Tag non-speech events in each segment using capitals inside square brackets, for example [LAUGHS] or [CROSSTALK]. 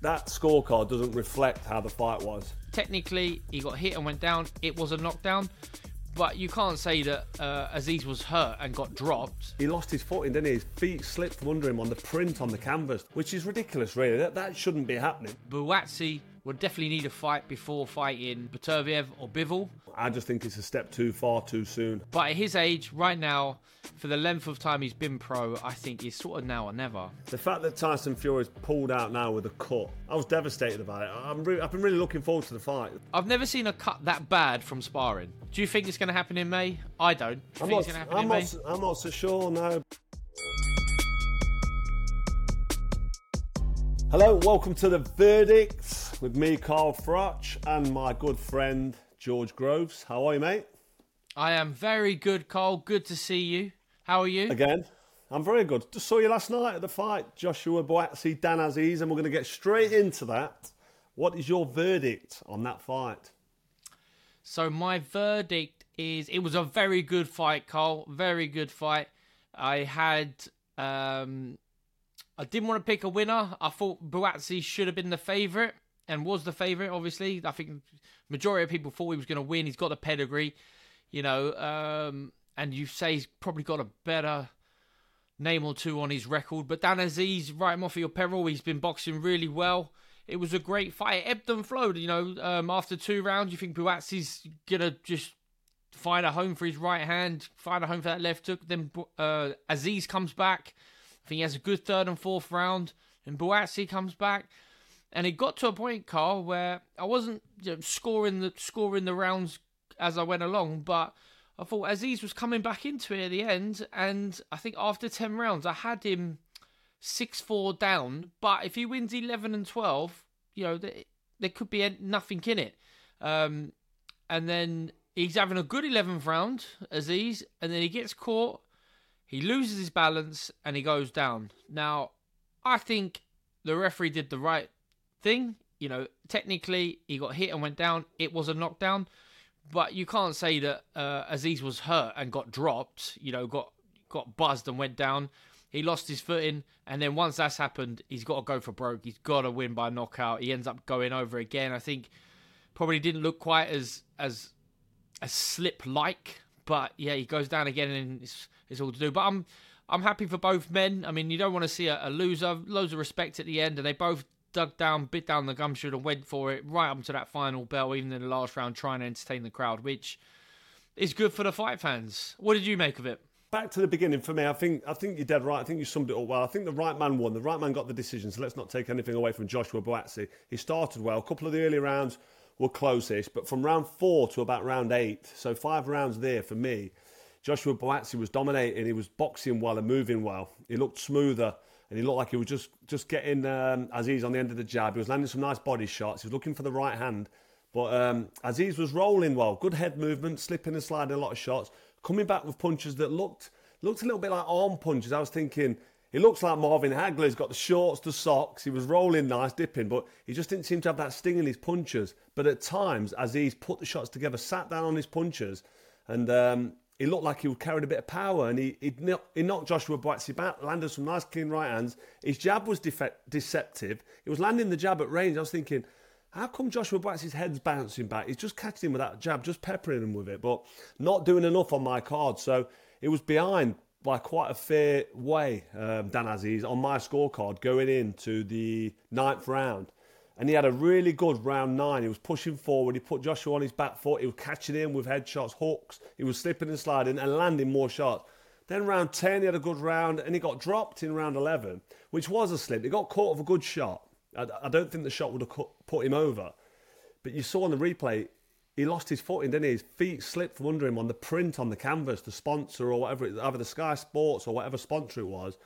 That scorecard doesn't reflect how the fight was. Technically, he got hit and went down. It was a knockdown. But you can't say that uh, Azeez was hurt and got dropped. He lost his footing, didn't he? His feet slipped from under him on the print on the canvas, which is ridiculous, really. That, that shouldn't be happening. Buatsi would definitely need a fight before fighting Beterbiev or Bivol. I just think it's a step too far too soon. But at his age, right now, for the length of time he's been pro, I think it's sort of now or never. The fact that Tyson Fury's pulled out now with a cut, I was devastated about it. I'm re- I've been really looking forward to the fight. I've never seen a cut that bad from sparring. Do you think it's going to happen in May? I don't. Do you I'm think not, it's going to happen I'm, in not, May? s- I'm not so sure, no. Hello, welcome to The Verdict with me, Carl Froch, and my good friend, George Groves. How are you, mate? I am very good, Carl. Good to see you. How are you? Again, I'm very good. Just saw you last night at the fight, Joshua Buatsi, Dan Azeez, and we're going to get straight into that. What is your verdict on that fight? So my verdict is it was a very good fight, Carl. Very good fight. I had um I didn't want to pick a winner. I thought Buatsi should have been the favourite and was the favourite, obviously. I think majority of people thought he was gonna win. He's got the pedigree, you know, um and you say he's probably got a better name or two on his record. But Dan Azeez, right him off of your peril. He's been boxing really well. It was a great fight. It ebbed and flowed. You know, um, after two rounds, you think Buatsi's gonna just find a home for his right hand, find a home for that left hook. Then uh, Azeez comes back. I think he has a good third and fourth round. And Buatsi comes back. And it got to a point, Carl, where I wasn't you know, scoring the scoring the rounds as I went along, but I thought Azeez was coming back into it at the end, and I think after ten rounds, I had him six four down. But if he wins eleven and twelve, you know there, there could be nothing in it. Um, and then he's having a good eleventh round, Azeez, and then he gets caught. He loses his balance and he goes down. Now, I think the referee did the right thing. You know, technically he got hit and went down. It was a knockdown, but you can't say that uh, Azeez was hurt and got dropped. You know, got got buzzed and went down. He lost his footing, and then once that's happened, he's got to go for broke. He's got to win by knockout. He ends up going over again. I think probably didn't look quite as as as slip like, but yeah, he goes down again, and it's it's all to do. But I'm I'm happy for both men. I mean, you don't want to see a, a loser. Loads of respect at the end, and they both dug down, bit down the gumshoe, and went for it right up to that final bell, even in the last round, trying to entertain the crowd, which is good for the fight fans. What did you make of it? Back to the beginning for me, I think I think you're dead right. I think you summed it up well. I think the right man won. The right man got the decision. So let's not take anything away from Joshua Buatsi. He started well. A couple of the early rounds were close-ish, but from round four to about round eight, so five rounds there for me, Joshua Buatsi was dominating. He was boxing well and moving well. He looked smoother, and he looked like he was just just getting um, Azeez on the end of the jab. He was landing some nice body shots. He was looking for the right hand, but um, Azeez was rolling well. Good head movement, slipping and sliding a lot of shots, coming back with punches that looked looked a little bit like arm punches. I was thinking. He looks like Marvin Hagler. He's got the shorts, the socks. He was rolling nice, dipping, but he just didn't seem to have that sting in his punches. But at times, he's put the shots together, sat down on his punches, and um, he looked like he was carried a bit of power. And he he, kno- he knocked Joshua Buatsi back, landed some nice clean right hands. His jab was defect- deceptive. He was landing the jab at range. I was thinking, how come Joshua Buatsi's head's bouncing back? He's just catching him with that jab, just peppering him with it, but not doing enough on my card. So it was behind by quite a fair way, um, Dan Azeez, on my scorecard going into the ninth round. And he had a really good round nine. He was pushing forward. He put Joshua on his back foot. He was catching him with headshots, hooks. He was slipping and sliding and landing more shots. Then round 10, he had a good round and he got dropped in round 11, which was a slip. He got caught with a good shot. I, I don't think the shot would have put him over. But you saw on the replay, he lost his footing, didn't he? His feet slipped from under him on the print on the canvas, the sponsor or whatever, either the Sky Sports or whatever sponsor it was,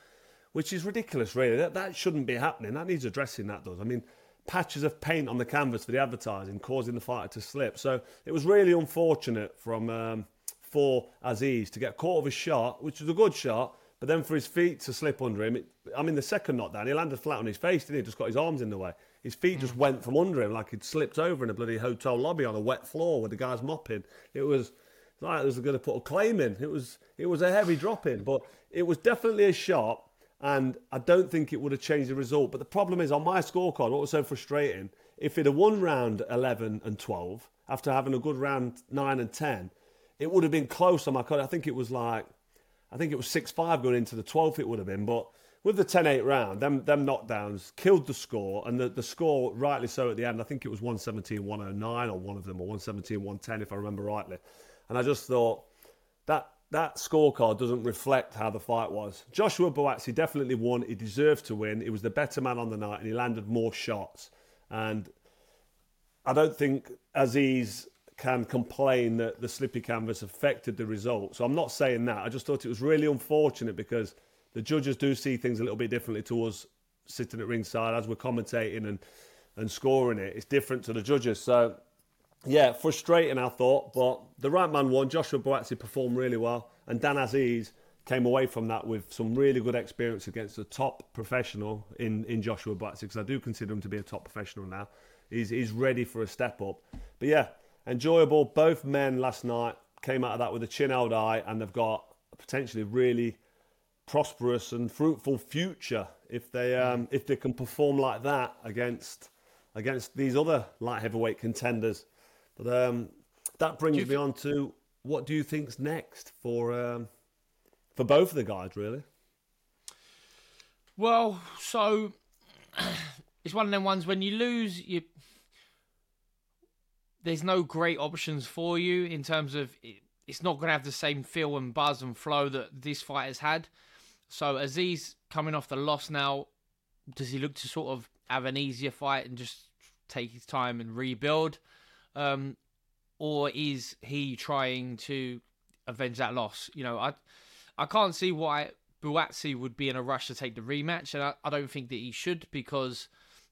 which is ridiculous, really. That, that shouldn't be happening. That needs addressing, that does. I mean, patches of paint on the canvas for the advertising causing the fighter to slip. So it was really unfortunate from um, for Azeez to get caught with a shot, which was a good shot, but then for his feet to slip under him. It, I mean, the second knockdown, he landed flat on his face, didn't he? Just got his arms in the way. His feet just went from under him like he'd slipped over in a bloody hotel lobby on a wet floor with the guys mopping. It was like it was going to put a claim in. It was it was a heavy drop in, but it was definitely a shot, and I don't think it would have changed the result. But the problem is on my scorecard, what was so frustrating, if it had won round 11 and 12 after having a good round 9 and 10, it would have been close on my card. I think it was like, I think it was 6 5 going into the 12th, it would have been, but with the 10-8 round, them them knockdowns killed the score, and the, the score, rightly so, at the end, I think it was 117-109 or one of them, or 117-110 if I remember rightly. And I just thought that that scorecard doesn't reflect how the fight was. Joshua Buatsi definitely won. He deserved to win. He was the better man on the night, and he landed more shots. And I don't think Azeez can complain that the slippy canvas affected the result. So I'm not saying that. I just thought it was really unfortunate because – the judges do see things a little bit differently to us sitting at ringside as we're commentating and, and scoring it. It's different to the judges. So, yeah, frustrating, I thought. But the right man won. Joshua Buatsi performed really well. And Dan Azeez came away from that with some really good experience against a top professional in, in Joshua Buatsi, because I do consider him to be a top professional now. He's, he's ready for a step up. But yeah, enjoyable. Both men last night came out of that with a chin held high, and they've got potentially really prosperous and fruitful future if they um, if they can perform like that against against these other light heavyweight contenders. But um, that brings me on to what do you think's next for um, for both of the guys, really? Well, so [CLEARS THROAT] it's one of them ones when you lose, you there's no great options for you in terms of it, it's not going to have the same feel and buzz and flow that this fight has had. So Azeez coming off the loss now, does he look to sort of have an easier fight and just take his time and rebuild? Um, or is he trying to avenge that loss? You know, I I can't see why Buatsi would be in a rush to take the rematch, and I, I don't think that he should because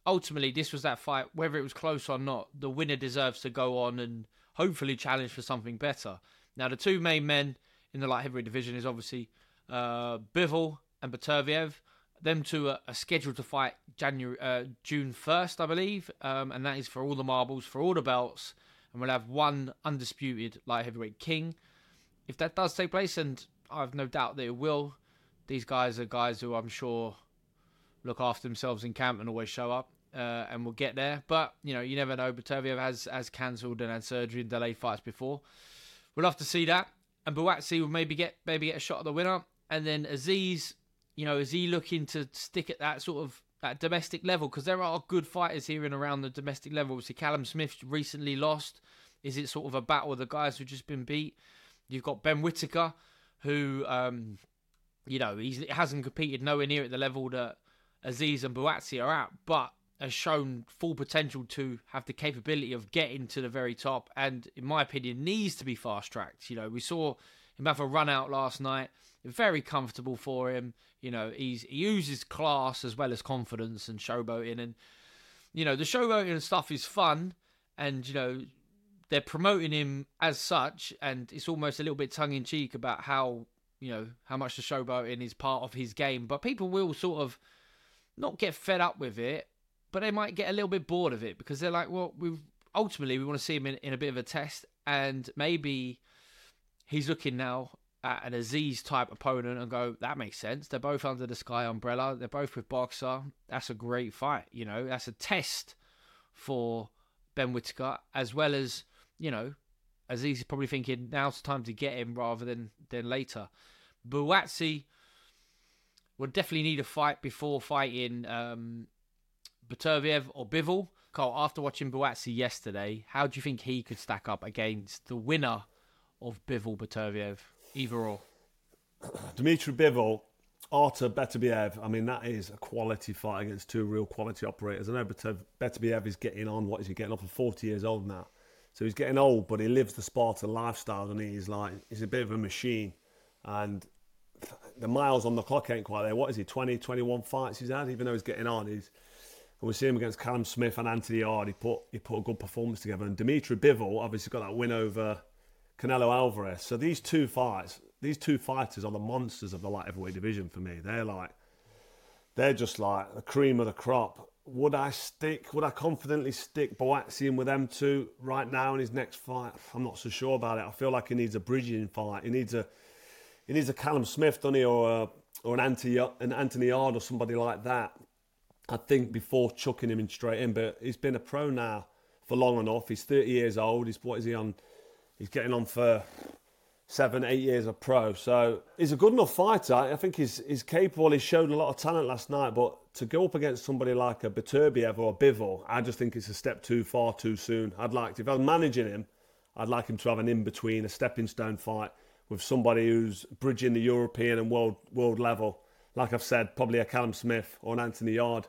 ultimately this was that fight, whether it was close or not, the winner deserves to go on and hopefully challenge for something better. Now, the two main men in the light heavyweight division is obviously uh, Bivol and Beterbiev. Them two are, are, scheduled to fight January, uh, June 1st, I believe, um, and that is for all the marbles, for all the belts, and we'll have one undisputed light heavyweight king. If that does take place, and I have no doubt that it will, these guys are guys who I'm sure look after themselves in camp and always show up, uh, and we'll get there. But you know, you never know. Beterbiev has has cancelled and had surgery and delayed fights before. We'll have to see that. And Buatsi will maybe get maybe get a shot at the winner. And then Azeez, you know, is he looking to stick at that sort of that domestic level? Because there are good fighters here and around the domestic level. Obviously, Callum Smith recently lost. Is it sort of a battle of the guys who've just been beat? You've got Ben Whittaker, who, um, you know, he hasn't competed nowhere near at the level that Azeez and Buatsi are at, but has shown full potential to have the capability of getting to the very top, and in my opinion, needs to be fast tracked. You know, we saw him have a run out last night very comfortable for him. You know, he's he uses class as well as confidence and showboating, and you know the showboating and stuff is fun, and you know they're promoting him as such, and it's almost a little bit tongue in cheek about how you know how much the showboating is part of his game, but people will sort of not get fed up with it, but they might get a little bit bored of it because they're like, well, we ultimately we want to see him in, in a bit of a test, and maybe he's looking now at an Azeez type opponent and go, that makes sense. They're both under the Sky umbrella. They're both with Boxxer. That's a great fight. You know, that's a test for Ben Whittaker, as well as, you know, Azeez is probably thinking now's the time to get him rather than, than later. Buatsi would definitely need a fight before fighting um, Beterbiev or Bivol. Carl, after watching Buatsi yesterday, how do you think he could stack up against the winner of Bivol Beterbiev, either or? Dmitry Bivol, Artur Beterbiev, I mean, that is a quality fight against two real quality operators. I know Beterbiev is getting on, what is he getting up for 40 years old now? So he's getting old, but he lives the Spartan lifestyle, and he's like, he's a bit of a machine. And the miles on the clock ain't quite there. What is he, 20, 21 fights he's had, even though he's getting on? He's and we see him against Callum Smith and Anthony Yarde. He put he put a good performance together. And Dimitri Bivol obviously got that win over Canelo Alvarez. So these two fights, these two fighters are the monsters of the light heavyweight division for me. They're like they're just like the cream of the crop. Would I stick? Would I confidently stick Buatsi with them two right now in his next fight? I'm not so sure about it. I feel like he needs a bridging fight. He needs a he needs a Callum Smith, doesn't he, or a, or an Anthony an Anthony Yarde or somebody like that I think before chucking him in straight in. But he's been a pro now for long enough. He's 30 years old. He's what is he on? He's getting on for seven, eight years of pro. So he's a good enough fighter. I think he's he's capable. He showed a lot of talent last night, but to go up against somebody like a Beterbiev or a Bivol, I just think it's a step too far too soon. I'd like to, if I was managing him, I'd like him to have an in between, a stepping stone fight with somebody who's bridging the European and world world level. Like I've said, probably a Callum Smith or an Anthony Yarde.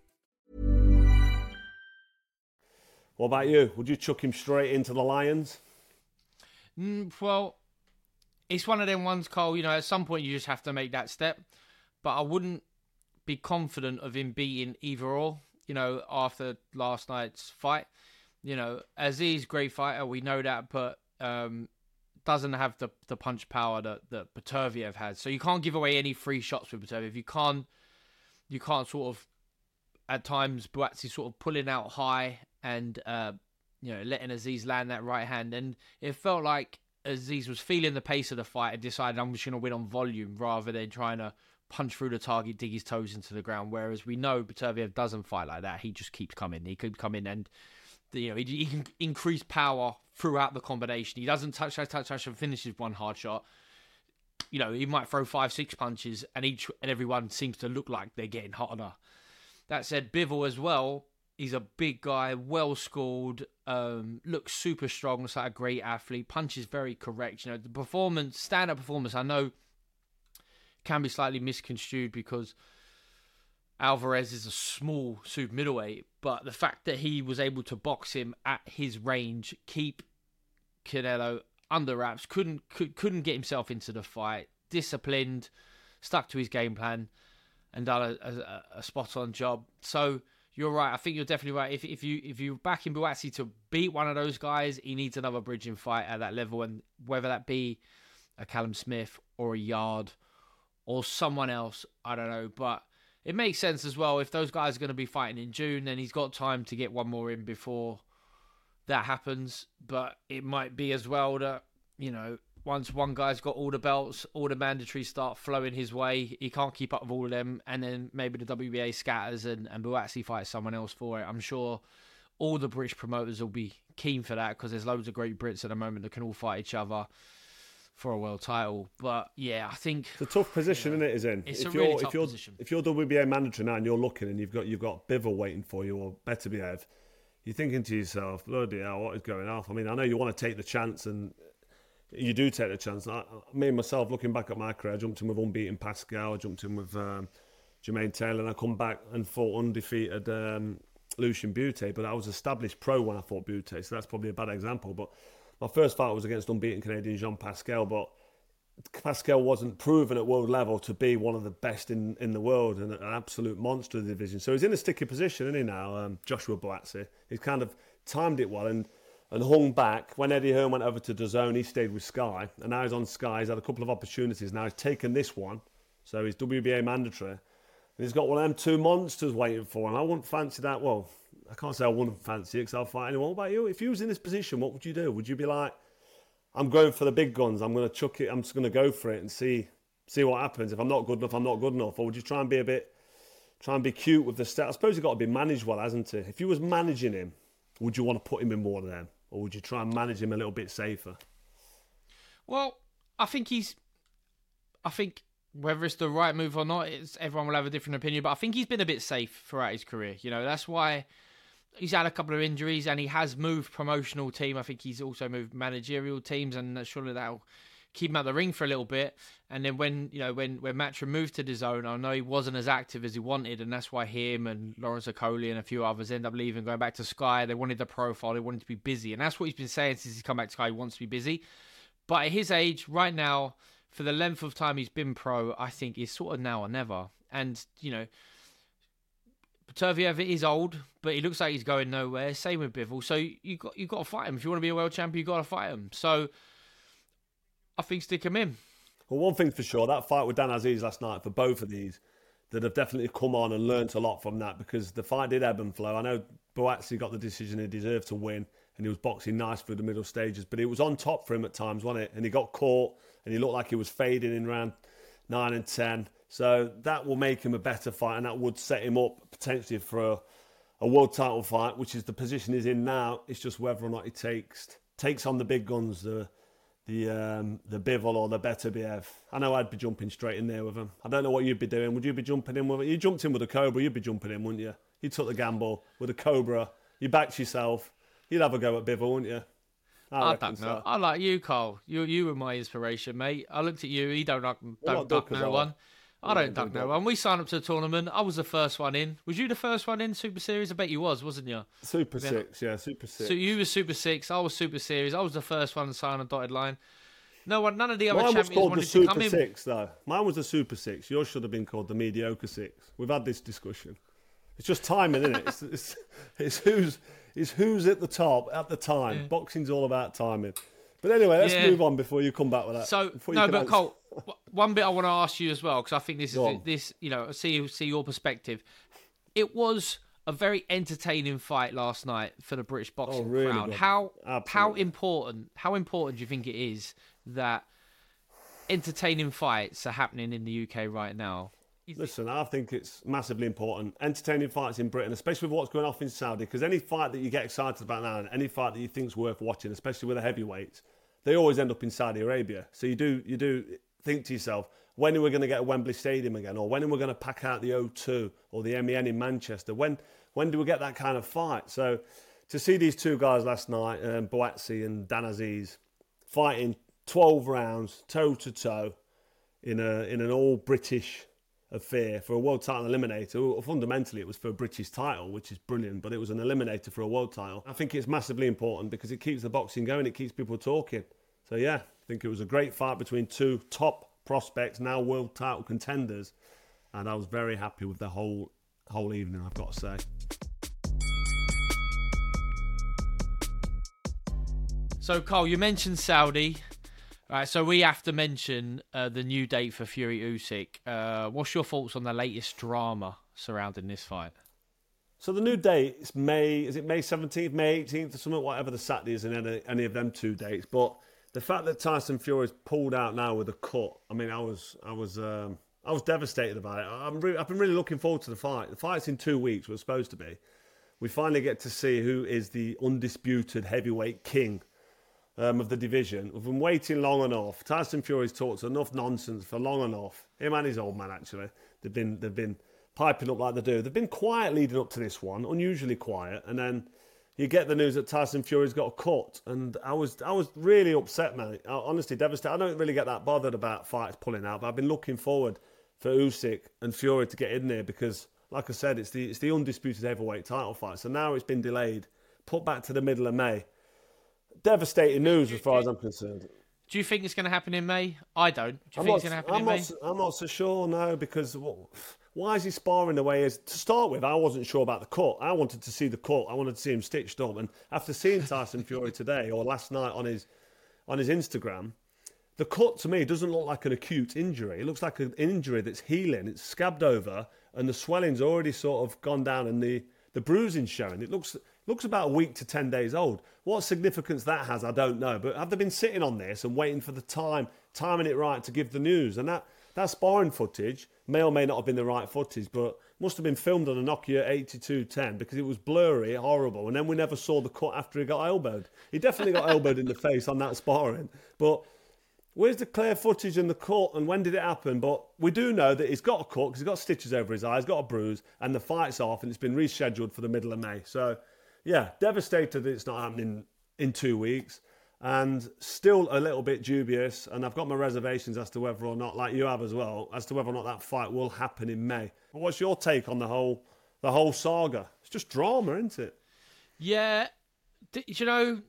What about you? Would you chuck him straight into the Lions? Mm, well, it's one of them ones, Cole. You know, at some point you just have to make that step. But I wouldn't be confident of him beating either or. You know, after last night's fight, you know, Azeez great fighter, we know that, but um, doesn't have the the punch power that that Beterbiev has. So you can't give away any free shots with Beterbiev. You can't you can't sort of at times Buatsi sort of pulling out high and uh, you know letting Azeez land that right hand, and it felt like Azeez was feeling the pace of the fight and decided I'm just going to win on volume rather than trying to punch through the target, dig his toes into the ground. Whereas we know Beterbiev doesn't fight like that. He just keeps coming. He could come in and you know he, he can increase power throughout the combination. He doesn't touch, touch, touch, touch, and finishes one hard shot. You know, he might throw five, six punches, and each and everyone seems to look like they're getting hotter. That said, Bivol as well. He's a big guy, well schooled, um, looks super strong, looks like a great athlete, punches very correct. You know, the performance, stand up performance, I know can be slightly misconstrued because Alvarez is a small super middleweight, but the fact that he was able to box him at his range, keep Canelo under wraps, couldn't could, couldn't get himself into the fight, disciplined, stuck to his game plan and done a, a, a spot on job. So you're right. I think you're definitely right. If if you if you back in Buatsi to beat one of those guys, he needs another bridging fight at that level, and whether that be a Callum Smith or a Yarde or someone else, I don't know. But it makes sense as well. If those guys are going to be fighting in June, then he's got time to get one more in before that happens. But it might be as well that you know once one guy's got all the belts, all the mandatories start flowing his way, he can't keep up with all of them, and then maybe the WBA scatters and, and Buatsi fights someone else for it. I'm sure all the British promoters will be keen for that because there's loads of great Brits at the moment that can all fight each other for a world title. But yeah, I think it's a tough position, isn't it? Is in it's if a really tough if you're, position. If you're WBA manager now and you're looking and you've got you've got Bivol waiting for you or Beterbiev, you're thinking to yourself, bloody hell, what is going off? I mean, I know you want to take the chance and you do take the chance. I, me and myself, looking back at my career, I jumped in with unbeaten Pascal, I jumped in with um, Jermaine Taylor, and I come back and fought undefeated um, Lucian Bute. But I was established pro when I fought Bute, so that's probably a bad example. But my first fight was against unbeaten Canadian Jean Pascal, but Pascal wasn't proven at world level to be one of the best in, in the world and an absolute monster of the division. So he's in a sticky position, isn't he now? Um, Joshua Buatsi. He's kind of timed it well and, and hung back. When Eddie Hearn went over to DAZN, he stayed with Sky. And now he's on Sky. He's had a couple of opportunities. Now he's taken this one. So he's WBA mandatory. And he's got one of them two monsters waiting for him. And I wouldn't fancy that. Well, I can't say I wouldn't fancy it because I'll fight anyone. What about you? If you was in this position, what would you do? Would you be like, I'm going for the big guns. I'm going to chuck it. I'm just going to go for it and see see what happens. If I'm not good enough, I'm not good enough. Or would you try and be a bit, try and be cute with the step? I suppose you've got to be managed well, hasn't it? If you was managing him, would you want to put him in more of them, or would you try and manage him a little bit safer? Well, I think he's. I think whether it's the right move or not, it's everyone will have a different opinion. But I think he's been a bit safe throughout his career. You know, that's why he's had a couple of injuries and he has moved promotional team. I think he's also moved managerial teams, and surely that'll keep him out the ring for a little bit. And then when you know when when Matchroom moved to DAZN, I know he wasn't as active as he wanted, and that's why him and Lawrence Okolie and a few others end up leaving, going back to Sky. They wanted the profile, they wanted to be busy, and that's what he's been saying since he's come back to Sky. He wants to be busy, but at his age, right now, for the length of time he's been pro, I think he's sort of now or never. And you know Turviev is old, but he looks like he's going nowhere. Same with Bivol. So you got you got to fight him if you want to be a world champion. You got to fight him. So I think stick him in. Well, one thing for sure, that fight with Dan Azeez last night for both of these, that have definitely come on and learnt a lot from that because the fight did ebb and flow. I know Buatsi got the decision he deserved to win, and he was boxing nice through the middle stages, but it was on top for him at times, wasn't it? And he got caught, and he looked like he was fading in round nine and ten. So that will make him a better fight, and that would set him up potentially for a, a world title fight, which is the position he's in now. It's just whether or not he takes takes on the big guns, the the um, the Bivol or the Beterbiev. I know I'd be jumping straight in there with him. I don't know what you'd be doing. Would you be jumping in with it? You jumped in with a Cobra, you'd be jumping in, wouldn't you? You took the gamble with a Cobra. You backed yourself. You'd have a go at Bivol, wouldn't you? I, I don't know. So. I like you, Cole. You you were my inspiration, mate. I looked at you. He don't don't, don't duck no one. I don't duck no one. We signed up to the tournament. I was the first one in. Was you the first one in Super Series? I bet you was, wasn't you? Super yeah. Six, yeah, Super Six. So you were Super Six. I was Super Series. I was the first one to sign a dotted line. No one, none of the other Mine champions wanted to come in. Six, though. Mine was the Super Six. Yours should have been called the Mediocre Six. We've had this discussion. It's just timing, isn't it? It's, [LAUGHS] it's, it's who's it's who's at the top at the time. Yeah. Boxing's all about timing. But anyway, let's yeah. move on before you come back with that. So no, but answer. Cole, one bit I want to ask you as well because I think this is this you know see see your perspective. It was a very entertaining fight last night for the British oh, boxing oh, really crowd. Good. How Absolutely. how important how important do you think it is that entertaining fights are happening in the UK right now? Listen, I think it's massively important. Entertaining fights in Britain, especially with what's going off in Saudi, because any fight that you get excited about now, and any fight that you think's worth watching, especially with the heavyweights, they always end up in Saudi Arabia. So you do you do think to yourself, when are we going to get a Wembley Stadium again, or when are we going to pack out the O2 or the MEN in Manchester? When when do we get that kind of fight? So to see these two guys last night, um, and Dan Azeez, fighting 12 rounds toe to toe in a in an all British affair for a world title eliminator. Fundamentally, it was for a British title, which is brilliant, but it was an eliminator for a world title. I think it's massively important because it keeps the boxing going, it keeps people talking. So yeah, think it was a great fight between two top prospects, now world title contenders, and I was very happy with the whole whole evening. I've got to say. So, Carl, you mentioned Saudi. All right, so we have to mention uh, the new date for Fury Usyk. Uh, what's your thoughts on the latest drama surrounding this fight? So the new date is May. Is it May seventeenth, May eighteenth, or something? Whatever the Saturday is in any, any of them two dates. But the fact that Tyson Fury's pulled out now with a cut, I mean, I was, I was, um, I was devastated about it. I'm re- I've been really looking forward to the fight. The fight's in two weeks. Was supposed to be. We finally get to see who is the undisputed heavyweight king um, of the division. We've been waiting long enough. Tyson Fury's talked enough nonsense for long enough. Him and his old man actually. They've been they've been piping up like they do. They've been quiet leading up to this one, unusually quiet, and then you get the news that Tyson Fury's got a cut, and I was I was really upset, man. I, honestly, devastated. I don't really get that bothered about fights pulling out, but I've been looking forward for Usyk and Fury to get in there because, like I said, it's the it's the undisputed heavyweight title fight. So now it's been delayed, put back to the middle of May. Devastating news as far as I'm concerned. Do you think it's going to happen in May? I don't. Do you I'm think not, it's going to happen I'm in not, May? I'm not so sure, no, because well, why is he sparring the way he is? To start with, I wasn't sure about the cut. I wanted to see the cut. I wanted to see him stitched up. And after seeing Tyson Fury today or last night on his on his Instagram, the cut to me doesn't look like an acute injury. It looks like an injury that's healing. It's scabbed over, and the swelling's already sort of gone down, and the the bruising showing. It looks looks about a week to 10 days old. What significance that has, I don't know. But have they been sitting on this and waiting for the time, timing it right to give the news? And that, that sparring footage may or may not have been the right footage, but must have been filmed on a Nokia 8210 because it was blurry, horrible. And then we never saw the cut after he got elbowed. He definitely got elbowed in the [LAUGHS] face on that sparring. But Where's the clear footage and the cut and when did it happen? But we do know that he's got a cut because he's got stitches over his eyes, got a bruise, and the fight's off and it's been rescheduled for the middle of May. So yeah, devastated that it's not happening in two weeks and still a little bit dubious. And I've got my reservations as to whether or not, like you have as well, as to whether or not that fight will happen in May. But what's your take on the whole the whole saga? It's just drama, isn't it? Yeah, you know,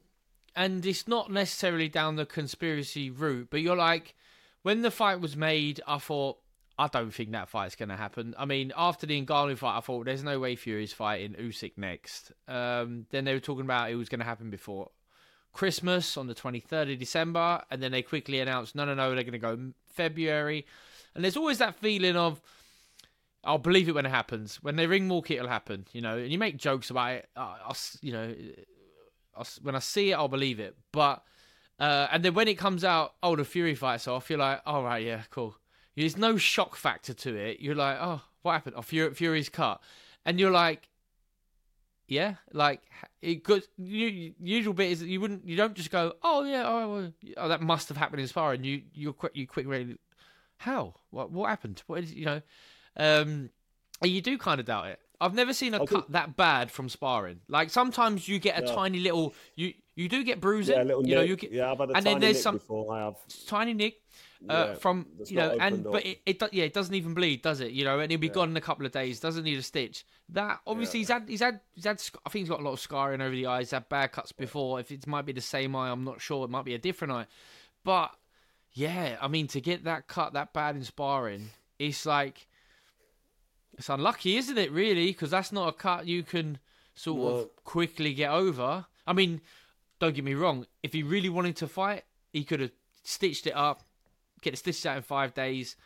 and it's not necessarily down the conspiracy route, but you're like, when the fight was made, I thought I don't think that fight's going to happen. I mean, after the Ngannou fight, I thought there's no way Fury's fighting Usyk next. Um, then they were talking about it was going to happen before Christmas on the 23rd of December, and then they quickly announced, no, no, no, they're going to go February. And there's always that feeling of, I'll believe it when it happens. When they ring Walk, it'll happen, you know. And you make jokes about it. I'll, you know, I'll, when I see it, I'll believe it. But uh, and then when it comes out, oh, the Fury fight's off. You're like, all right, yeah, cool. There's no shock factor to it. You're like, oh, what happened? Oh, Fury, Fury's cut, and you're like, yeah, like it could. You, usual bit is that you wouldn't, you don't just go, oh yeah, oh, oh that must have happened in sparring. You you quick you quick really, how what what happened? What is you know, um, you do kind of doubt it. I've never seen a cut think... that bad from sparring. Like sometimes you get a yeah. tiny little you you do get bruising. Yeah, little you nick. know you get yeah, I've had a and then there's some before. I have tiny nick uh, yeah, from you know, and up. but it, it yeah, it doesn't even bleed, does it? You know, and he'll be yeah. gone in a couple of days. Doesn't need a stitch. That obviously yeah. he's had he's had he's had. I think he's got a lot of scarring over the eyes. Had bad cuts before. If it might be the same eye, I'm not sure. It might be a different eye, but yeah, I mean to get that cut that bad in sparring, it's like it's unlucky, isn't it? Really, because that's not a cut you can sort no. of quickly get over. I mean, don't get me wrong. If he really wanted to fight, he could have stitched it up get the stitches out in five days.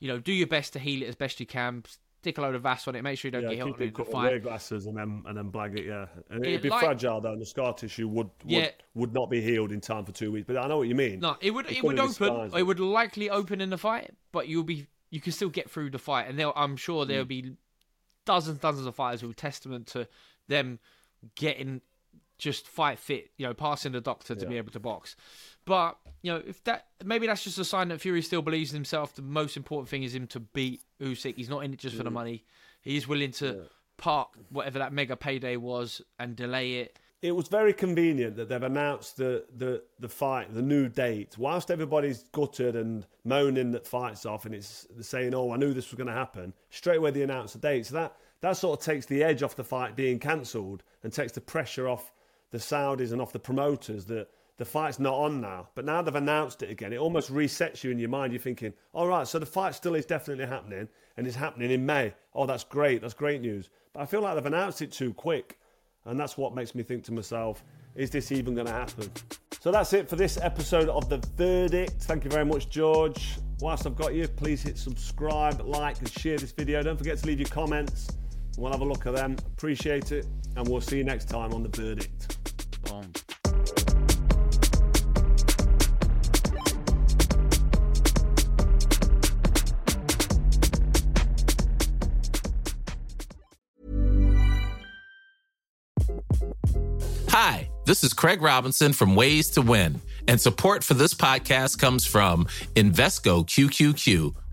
You know, do your best to heal it as best you can. Stick a load of Vass on it. Make sure you don't yeah, get hit on the fight. glasses and then and then blag it. Yeah, and it'd be like, fragile though, and the scar tissue would, would yeah. would not be healed in time for two weeks. But I know what you mean. No, it would it, it would open. It would likely open in the fight, but you'll be you can still get through the fight, and I'm sure there'll mm. be dozens, dozens of fighters who will testament to them getting just fight fit, you know, passing the doctor to yeah. be able to box. But you know, if that maybe that's just a sign that Fury still believes in himself. The most important thing is him to beat Usyk. He's not in it just for the mm. money. He is willing to yeah. park whatever that mega payday was and delay it. It was very convenient that they've announced the, the, the fight, the new date, whilst everybody's gutted and moaning that fights off, and it's saying, "Oh, I knew this was going to happen." Straight away, they announced the date, so that that sort of takes the edge off the fight being cancelled and takes the pressure off the Saudis and off the promoters that the fight's not on now. But now they've announced it again. It almost resets you in your mind. You're thinking, all right, so the fight still is definitely happening and it's happening in May. Oh, that's great. That's great news. But I feel like they've announced it too quick. And that's what makes me think to myself, is this even going to happen? So that's it for this episode of The Verdict. Thank you very much, George. Whilst I've got you, please hit subscribe, like, and share this video. Don't forget to leave your comments. We'll have a look at them. Appreciate it. And we'll see you next time on The Verdict. Boom. Hi, this is Craig Robinson from Ways to Win, and support for this podcast comes from Invesco QQQ